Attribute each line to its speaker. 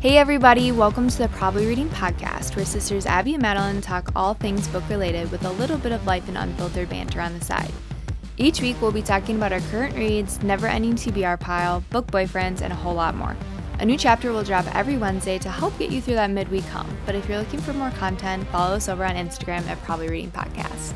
Speaker 1: Hey, everybody, welcome to the Probably Reading Podcast, where sisters Abby and Madeline talk all things book related with a little bit of life and unfiltered banter on the side. Each week, we'll be talking about our current reads, never ending TBR pile, book boyfriends, and a whole lot more. A new chapter will drop every Wednesday to help get you through that midweek hump. But if you're looking for more content, follow us over on Instagram at Probably Reading Podcast.